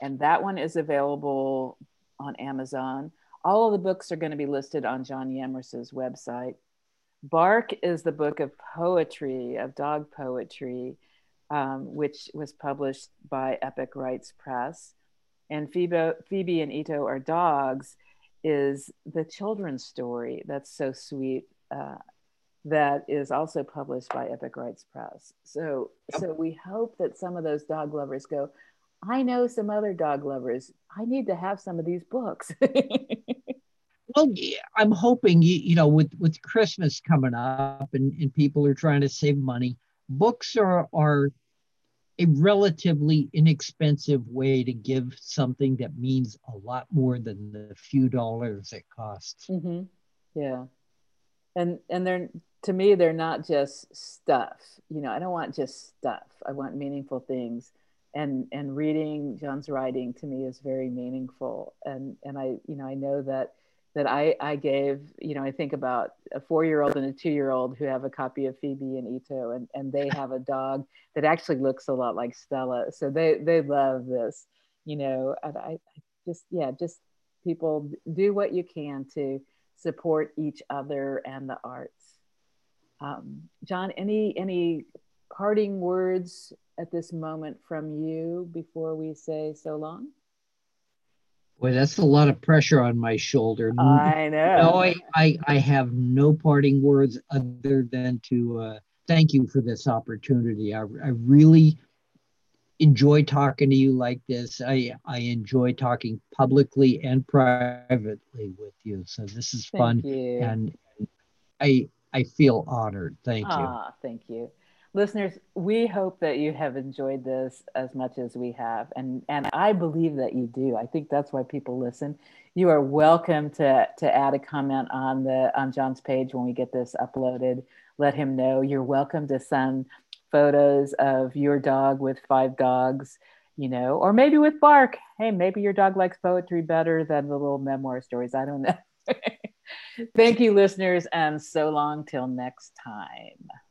And that one is available on Amazon. All of the books are going to be listed on John Yamrus's website. Bark is the book of poetry, of dog poetry, um, which was published by Epic Rites Press. And Phoebe, Phoebe and Ito are dogs is the children's story that's so sweet uh, that is also published by Epic Rites Press. So, yep. so we hope that some of those dog lovers go, I know some other dog lovers. I need to have some of these books. [LAUGHS] well, I'm hoping you, you know with with Christmas coming up and, and people are trying to save money, books are are a relatively inexpensive way to give something that means a lot more than the few dollars it costs. Mm-hmm. Yeah, and and they're to me they're not just stuff. You know, I don't want just stuff. I want meaningful things and and reading John's writing to me is very meaningful and and I you know I know that that I I gave you know I think about a four year old and a two year old who have a copy of Phoebe and Ito and and they [LAUGHS] have a dog that actually looks a lot like Stella so they they love this you know and I, I just yeah just people do what you can to support each other and the arts um, John any any parting words at this moment from you before we say so long? Boy, that's a lot of pressure on my shoulder. I know. No, I, I, I have no parting words other than to uh, thank you for this opportunity. I, I really enjoy talking to you like this. I, I enjoy talking publicly and privately with you. So this is fun. And I I feel honored. Thank you. Ah, thank you listeners, we hope that you have enjoyed this as much as we have. And, and I believe that you do. I think that's why people listen. You are welcome to, to add a comment on the on John's page when we get this uploaded. Let him know. You're welcome to send photos of your dog with five dogs, you know, or maybe with Bark. Hey, maybe your dog likes poetry better than the little memoir stories. I don't know. [LAUGHS] Thank you, listeners, and so long till next time.